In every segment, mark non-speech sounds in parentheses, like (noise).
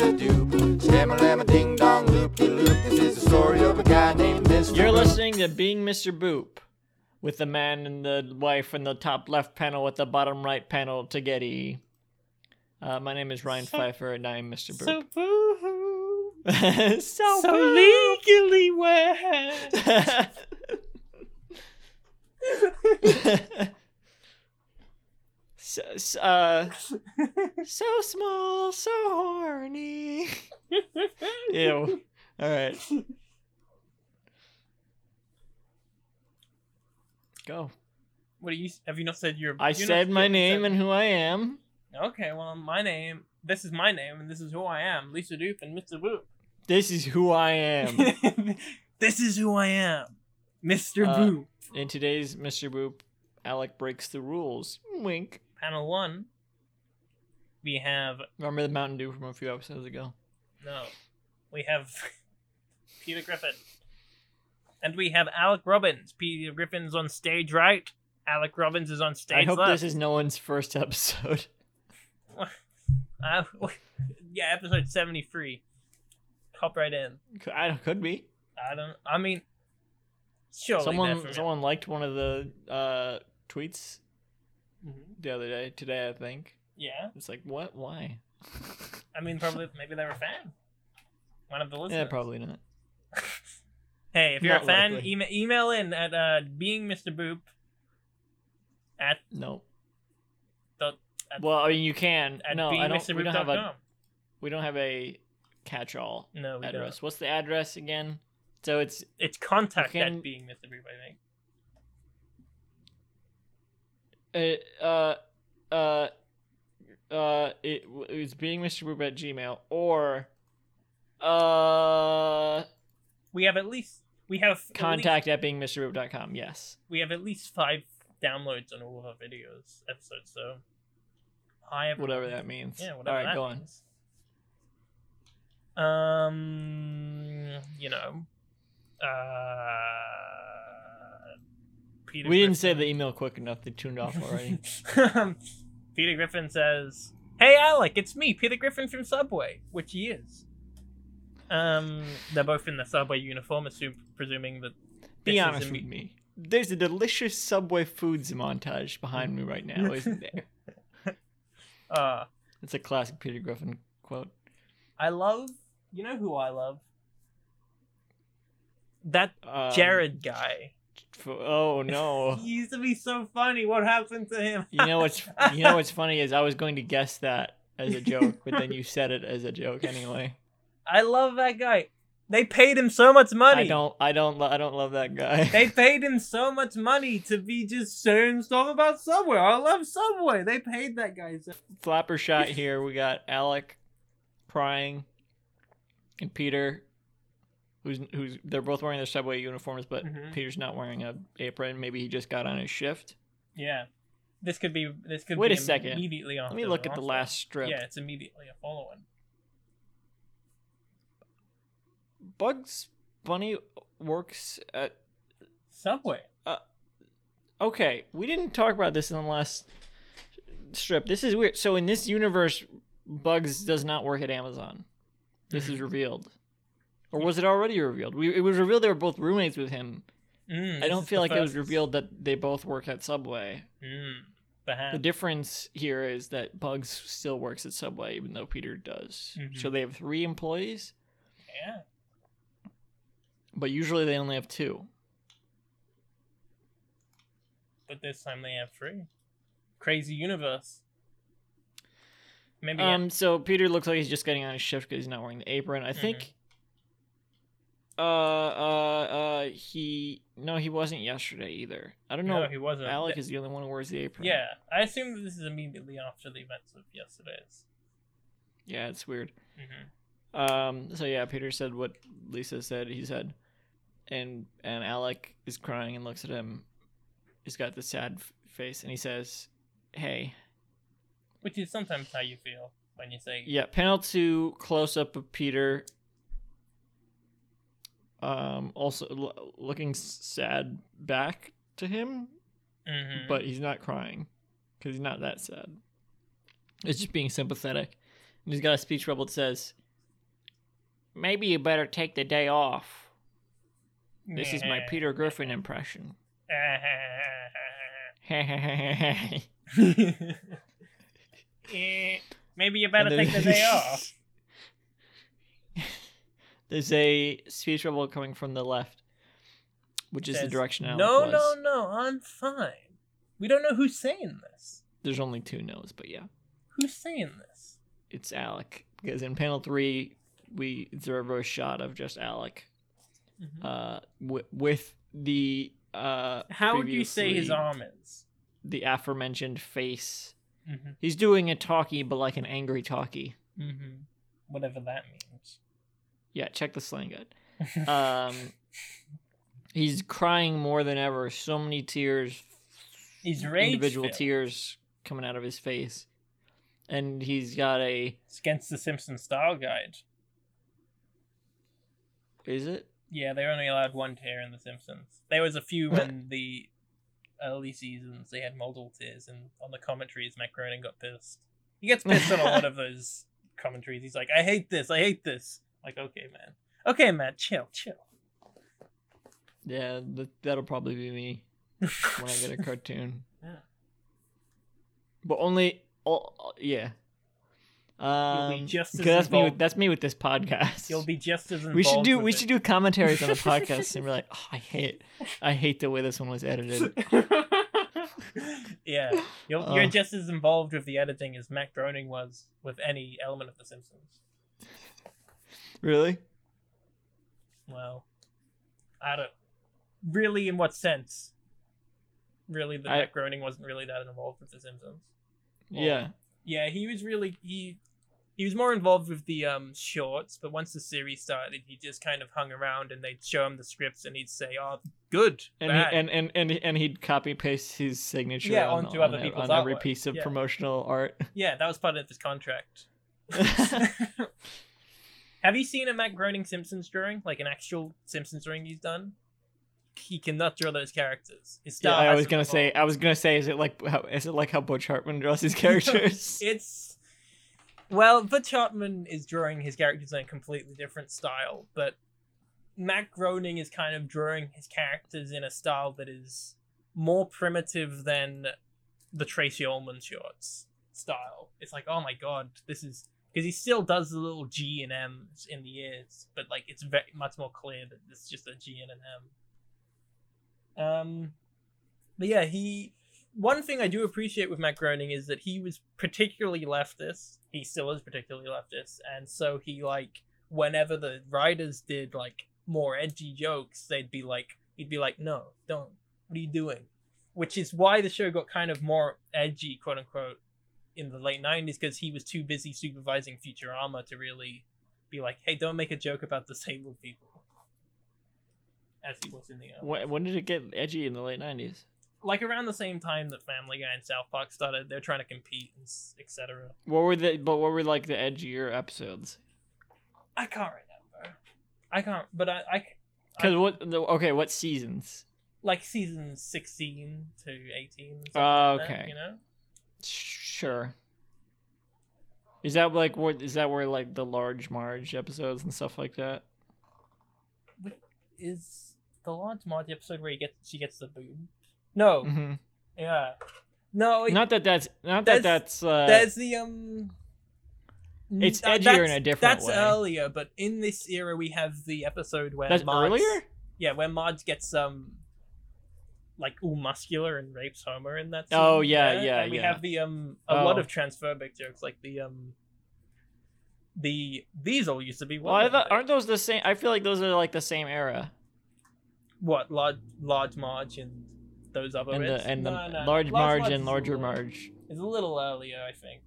and Stamma lamma ding dong loop de loop. This is the story of a guy named Mr. You're Boop. listening to Being Mr. Boop with the man and the wife in the top left panel with the bottom right panel to Getty. Uh, my name is Ryan Pfeiffer and I am Mr. So Boop. boo-hoo. (laughs) so, So boop. legally wed. (laughs) (laughs) so, uh, (laughs) so small, so horny. (laughs) Ew. All right. Go. What do you? Have you not said your? I said my name and who I am. Okay, well, my name. This is my name, and this is who I am, Lisa Doop and Mr. Boop. This is who I am. (laughs) this is who I am, Mr. Uh, Boop. In today's Mr. Boop, Alec breaks the rules. Wink. Panel one. We have Remember the Mountain Dew from a few episodes ago? no. We have (laughs) Peter Griffin, and we have Alec Robbins. Peter Griffin's on stage right. Alec Robbins is on stage I hope left. this is no one's first episode. (laughs) (laughs) Uh, yeah, episode seventy-three. Hop right in. Could- I could be. I don't. I mean, surely someone someone liked one of the uh, tweets Mhm. the other day. Today, I think. Yeah, It's like, what? Why? (laughs) I mean, probably maybe they're a fan. One of the listeners. yeah, probably not. (laughs) Hey, if you're Not a fan, likely. email, email in at uh, being Mr. Boop at No. the at, Well, I mean, you can. at no, I don't. We don't have a. We don't have a catch-all No, we address. don't. What's the address again? So it's It's contact can- at being Mr. Boop. I think. Uh uh uh uh it it's being Mr. Boop at Gmail or uh We have at least we have at least- contact at being Mr. Yes. we have at least five downloads on all of our videos episodes. So, hi everyone. Whatever that means. Yeah, whatever All right, that go on. Um, you know, uh, Peter. We didn't say the Griffin- email quick enough. They tuned off already. (laughs) Peter Griffin says, "Hey Alec, it's me, Peter Griffin from Subway," which he is. Um, they're both in the Subway uniform, assume, presuming that. Be honest with me- me. There's a delicious Subway foods montage behind me right now, isn't (laughs) there? Uh, It's a classic Peter Griffin quote. I love. You know who I love? That Um, Jared guy. Oh no. (laughs) He used to be so funny. What happened to him? You know what's you know what's (laughs) funny is I was going to guess that as a joke, but then you said it as a joke anyway. (laughs) I love that guy. They paid him so much money. I don't I don't I don't love that guy. They paid him so much money to be just saying stuff about Subway. I love Subway. They paid that guy. So- Flapper shot here. We got Alec crying and Peter who's who's they're both wearing their subway uniforms, but Mhm. Peter's not wearing a apron. Maybe he just got on his shift. yeah, this could be. This could Wait be a second. Immediately on. Let me look at the last strip. Yeah, it's immediately a follow-on. Bugs Bunny works at Subway. Uh, Okay, we didn't talk about this in the last strip. This is weird. So in this universe, Bugs does not work at Amazon. This Mm-hmm. is revealed, or was it already revealed? We, it was revealed they were both roommates with him. Mm, I don't feel like it was revealed that they both work at Subway. Mm, perhaps. The difference here is that Bugs still works at Subway, even though Peter does. Mhm. So they have three employees, yeah. but usually they only have two. But this time they have three. Crazy universe. Maybe. Um, so Peter looks like he's just getting on his shift because he's not wearing the apron. I think. Uh, uh, uh, he no, he wasn't yesterday either. I don't know. no, he wasn't. Alec is the only one who wears the apron. Yeah, I assume that this is immediately after the events of yesterday's. yeah, it's weird. hmm Um, so yeah, Peter said what Lisa said. He said, and and Alec is crying and looks at him. He's got the sad f- face, and he says, "Hey, Which is sometimes how you feel when you say, Yeah, panel two close up of Peter. Um, also l- looking sad back to him, Mhm. but he's not crying. because he's not that sad. It's just being sympathetic. And he's got a speech bubble that says, "Maybe you better take the day off." This is my Peter Griffin impression. (laughs) (laughs) Maybe you better then- take the day (laughs) off. There's a speech bubble coming from the left, which is the direction Alec No, was. no, no. I'm fine. We don't know who's saying this. There's only two no's, but yeah, Who's saying this? it's Alec because in panel three we it's a shot of just Alec, Mhm. uh, w- with the uh. How would you say his is? The aforementioned face. Mm-hmm. He's doing a talkie, but like an angry talkie. Mm-hmm. Whatever that means. Yeah, check the slang guide. (laughs) Um, he's crying more than ever. So many tears. He's rage individual tears coming out of his face, and he's got a. It's against the Simpsons style guide. Is it? Yeah, they only allowed one tear in The Simpsons. There was a few (laughs) when the early seasons they had multiple tears, and on the commentaries, Matt Groening got pissed. He gets pissed on a lot (laughs) of those commentaries. He's like, "I hate this. I hate this." Like, okay, man. Okay, Matt, chill, chill. Yeah, th- that'll probably be me (laughs) when I get a cartoon. Yeah. But only, oh, yeah. Um, be just as that's me. With, that's me with this podcast. You'll be just as involved we should do. We it. should do commentaries on the podcast, and we're like, (laughs) oh, I hate, I hate the way this one was edited. (laughs) yeah, you're, you're Uh. just as involved with the editing as Matt Groening was with any element of The Simpsons. Really? Well, I don't really. In what sense? Really, the I- Matt Groening wasn't really that involved with The Simpsons. Well, Yeah. Yeah, he was really he. He was more involved with the um shorts, but once the series started, he just kind of hung around, and they'd show him the scripts, and he'd say, "Oh, good, And, bad." he, and and and and he'd copy paste his signature Yeah, on, onto on, other people's on every artwork. piece of Yeah. promotional art. yeah, that was part of his contract. (laughs) (laughs) (laughs) Have you seen a Matt Groening Simpsons drawing, like an actual Simpsons drawing he's done? He cannot draw those characters. His Yeah. I was gonna say. I was gonna say. Is it like how? Is it like how Butch Hartman draws his (laughs) characters? It's well, Butch Hartman is drawing his characters in a completely different style, but Matt Groening is kind of drawing his characters in a style that is more primitive than the Tracey Ullman shorts style. It's like, oh my god, this is because he still does the little G and M's in the ears, but like it's very much more clear that it's just a G and an M. Um, but yeah, he one thing I do appreciate with Matt Groening is that he was particularly leftist. He still is particularly leftist, and so he like whenever the writers did like more edgy jokes, they'd be like, he'd be like, "No, don't. What are you doing?" Which is why the show got kind of more edgy, quote unquote, in the late '90s because he was too busy supervising Futurama to really be like, "Hey, don't make a joke about disabled people." As he was in the when, when did it get edgy in the late nineties? like around the same time that Family Guy and South Park started, they're trying to compete, and etc. What were the? But what were like the edgier episodes? I can't remember. I can't, but I, I Because what? The, okay, what seasons? like season sixteen to eighteen. Oh, like that, ah, okay. you know, Sure. Is that like what? Is that where like the large Marge episodes and stuff like that? is the Large Marge episode where he gets she gets the boob? No, hmm yeah, no. it- Not that that's not that That's- that's. Uh, there's the um. It's uh, edgier in a different That's way. earlier, but in this era we have the episode where that's Marge, earlier. Yeah, where Marge gets um like all muscular and rapes Homer in that scene. Oh, yeah, yeah, And we yeah. have the um a lot Oh. of transphobic jokes like the um the these all used to be Well, I thought, aren't those the same? I feel like those are like the same era. what large large Marge and those other And the and the No, no, large Marge and larger little- Marge. is a little earlier, I think.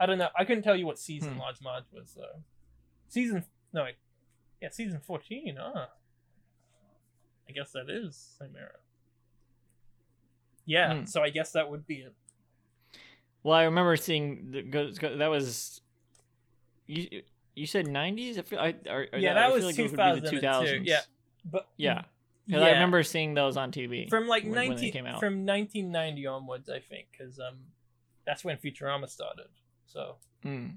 I don't know. I couldn't tell you what season Hmm. Large Marge was though. Season no, yeah, season fourteen. Ah, I guess that is same era. Yeah, Hmm. so I guess that would be it. Well, I remember seeing the, go, go- that was you. You said nineties. I feel I, or, or yeah, that feel was like two those would be the thousand and two. 2000s. Yeah, but Yeah. 'Cause I remember seeing those on TV. from like when- when they 19 came out. from 1990 onwards, I think, because um, that's when Futurama started. So Mm.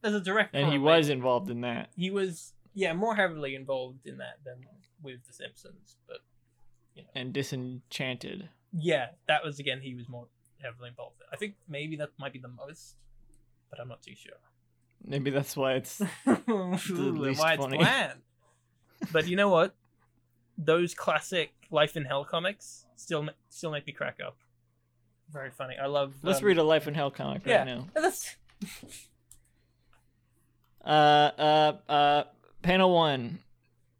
there's a direct. And he was involved in that. he was yeah more heavily involved in that than with the Simpsons, but you know. And Disenchanted. Yeah, that was again he was more heavily involved. I think maybe that might be the most, but I'm not too sure. Maybe that's why it's (laughs) Ooh, least why it's bland. But you know what? Those classic Life in Hell comics still still make me crack up. Very funny. I love. Let's um, read a Life in Hell comic right Yeah. now. (laughs) That's Uh, uh, uh, panel one.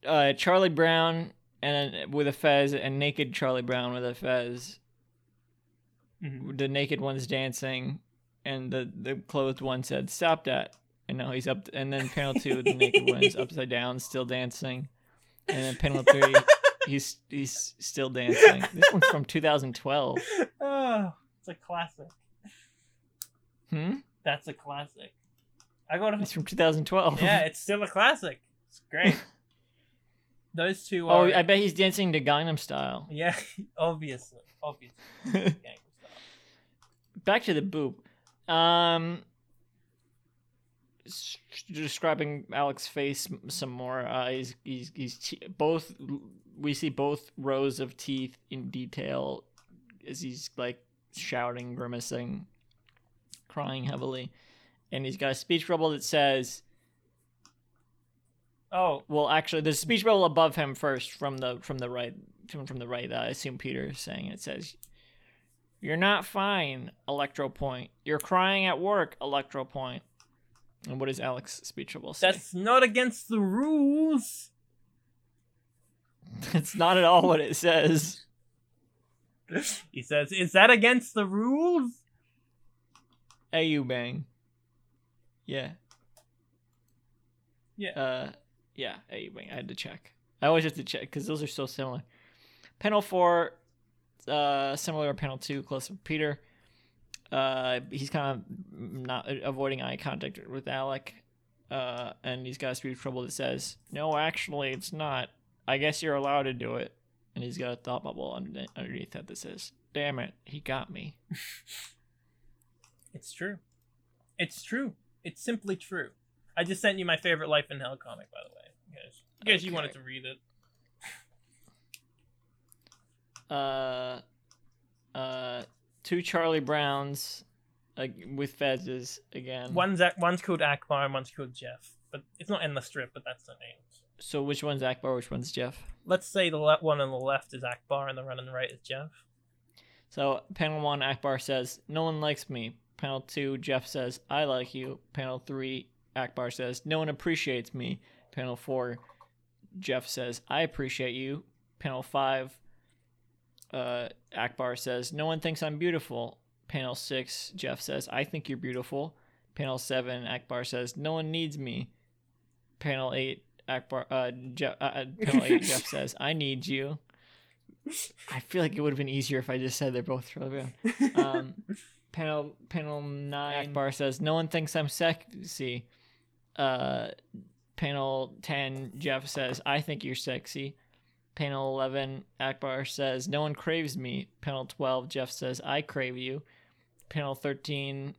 Uh, Charlie Brown and with a fez, and naked Charlie Brown with a fez. Mhm. The naked one's dancing, and the the clothed one said, "Stop that!" And now he's up. and then panel two, the naked (laughs) one is upside down, still dancing, and then panel three, he's he's still dancing. This one's from 2012. (laughs) oh, it's a classic. Hmm. That's a classic. I got It's from 2012. Yeah, it's still a classic. It's great. (laughs) Those two Oh, are. I bet he's dancing to Gangnam Style. (laughs) Yeah, obviously, obviously. Gangnam (laughs) Style. back to the boob. Um, describing Alex's face some more. Uh, he's he's he's te- both. We see both rows of teeth in detail as he's like shouting, grimacing, crying heavily, and he's got a speech bubble that says. Oh, Well, actually, there's a speech bubble above him first from the from the right from, from the right. That I assume Peter is saying it says, "You're not fine, Electro Point. You're crying at work, Electro Point." And what does Alex speech bubble say? that's not against the rules. (laughs) That's not at all what it says. (laughs) He says, "Is that against the rules?" Au bang. Yeah. Yeah. Uh, yeah. Au bang. I had to check. I always have to check because those are so similar. Panel four, uh, similar to panel two, close up Peter. Uh, he's kind of not avoiding eye contact with Alec. Uh, and he's got a speech trouble that says, "No, actually, it's not. I guess you're allowed to do it." And he's got a thought bubble under- underneath that that says, "Damn it, he got me." (laughs) It's true. It's true. It's simply true. I just sent you my favorite Life in Hell comic, by the way. Case, in case you wanted to read it. uh, uh, two Charlie Browns uh, with fezzes again. One's one's called Akbar and one's called Jeff, but it's not in the strip. But that's the name. So which one's Akbar? Which one's Jeff? Let's say the le- one on the left is Akbar and the one on the right is Jeff. So panel one, Akbar says, "No one likes me." Panel two, Jeff says, "I like you." Panel three, Akbar says, "No one appreciates me." Panel four, Jeff says, "I appreciate you." Panel five, uh, Akbar says, "No one thinks I'm beautiful." Panel six, Jeff says, "I think you're beautiful." Panel seven, Akbar says, "No one needs me." Panel eight, Akbar, uh, Jeff, uh, uh, panel eight, Jeff (laughs) says, "I need you." I feel like it would have been easier if I just said they're both Charlie (laughs) Brown. Um, panel panel nine, Akbar says, "No one thinks I'm sexy." Uh, panel ten, Jeff says, "I think you're sexy." Panel eleven, Akbar says, "No one craves me." Panel twelve, Jeff says, "I crave you." Panel thirteen,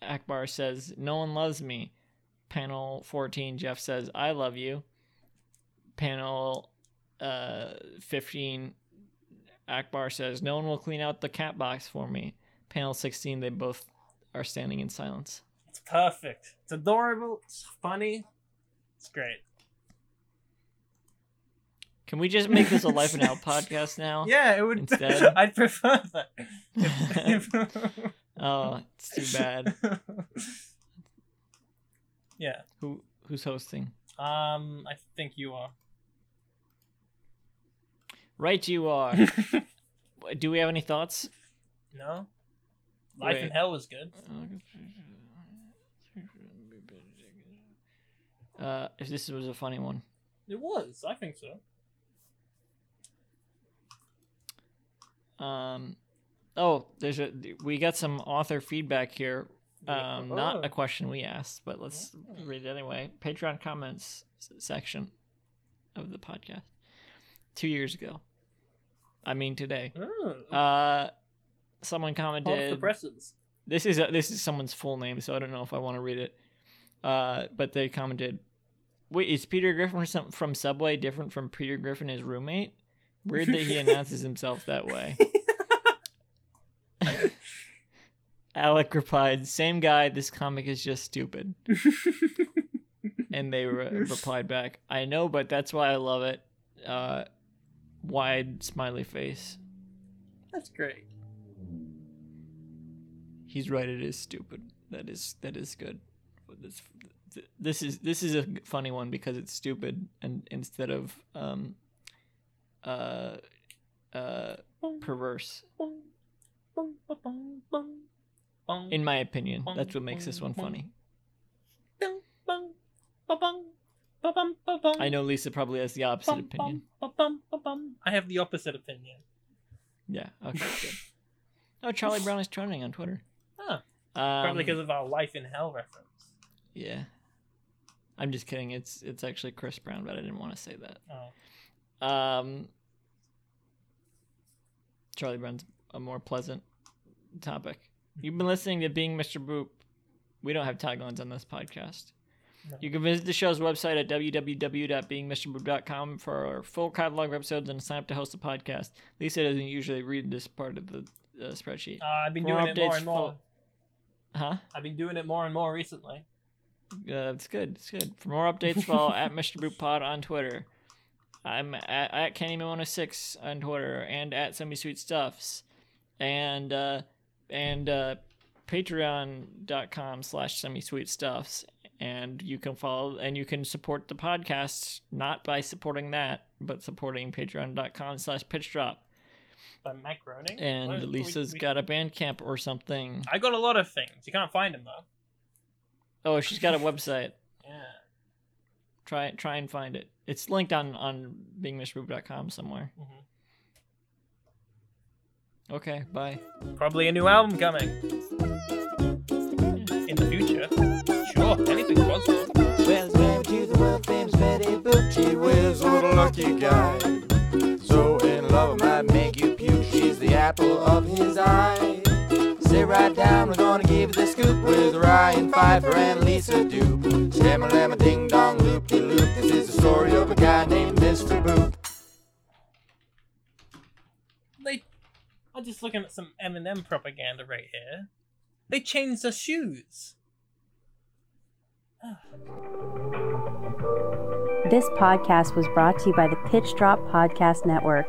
Akbar says, "No one loves me." Panel fourteen, Jeff says, "I love you." Panel uh, fifteen, Akbar says, "No one will clean out the cat box for me." Panel sixteen, they both are standing in silence. It's perfect. It's adorable. It's funny. It's great. Can we just make this a Life in Hell (laughs) podcast now? Yeah, it would. (laughs) Instead- I'd prefer that. (laughs) Oh, it's too bad. yeah. Who who's hosting? Um, I think you are. Right, you are. Do we have any thoughts? no. Life in Hell was good. Uh, if this was a funny one. It was. I think so. Um, oh, there's a we got some author feedback here. Um, not a question we asked, but let's read it anyway. Patreon comments section of the podcast. two years ago. I mean today. Oh, Uh, someone commented. This is a, this is someone's full name, so I don't know if I want to read it. Uh, but they commented, "Wait, is Peter Griffin from, from Subway different from Peter Griffin, his roommate? Weird that he (laughs) announces himself that way." (laughs) Alec replied, "Same guy. This comic is just stupid." (laughs) and they re- replied back, "I know, but that's why I love it." Uh, wide smiley face. That's great. He's right. It is stupid. That is that is good. But This this is this is a funny one because it's stupid and instead of um uh uh perverse. In my opinion, that's what makes this one funny. I know Lisa probably has the opposite opinion. I have the opposite opinion. Yeah. Okay. Good. Oh, Charlie Brown is trending on Twitter. Huh. (laughs) Um, Probably because of our Life in Hell reference. Yeah. I'm just kidding. It's it's actually Chris Brown, but I didn't want to say that. Oh. Um, Charlie Brown's a more pleasant topic. You've been listening to Being Mr. Boop. We don't have taglines on this podcast. No. You can visit the show's website at www.beingmrboop.com for our full catalog of episodes and sign up to host the podcast. Lisa doesn't usually read this part of the uh, spreadsheet. Uh, I've been More doing it more and more. Huh? I've been doing it more and more recently. Uh, it's good. It's good. For more updates, follow at (laughs) Mr. Boot Pod on Twitter. I'm at, at KennyMan106 on Twitter and at Semi Sweet Stuffs. And uh and uh patreon.com slash semi sweet stuffs. And you can follow and you can support the podcast not by supporting that, but supporting patreon.com slash pitch drop. By Matt Groening. And What- we- Lisa's we- got a Bandcamp or something. I got a lot of things. You can't find them though. Oh, she's got a website. (laughs) Yeah. Try try and find it. It's linked on on beingmishboop.com somewhere. Mhm. Okay, bye. Probably a new album coming in the future. Sure, anything's possible. Well, it's to the world famous Betty Boop. Gee whiz, what a lucky guy. So in love, I might make you puke. She's the apple of his eye. Sit right down, we're gonna give you the scoop with Ryan Pfeiffer and Lisa Doop. Shamma lamma ding dong loop de loop. This is the story of a guy named Mr. Boop. They, I'm just looking at some Eminem propaganda right here. They changed the shoes. This podcast was brought to you by the Pitch Drop Podcast Network.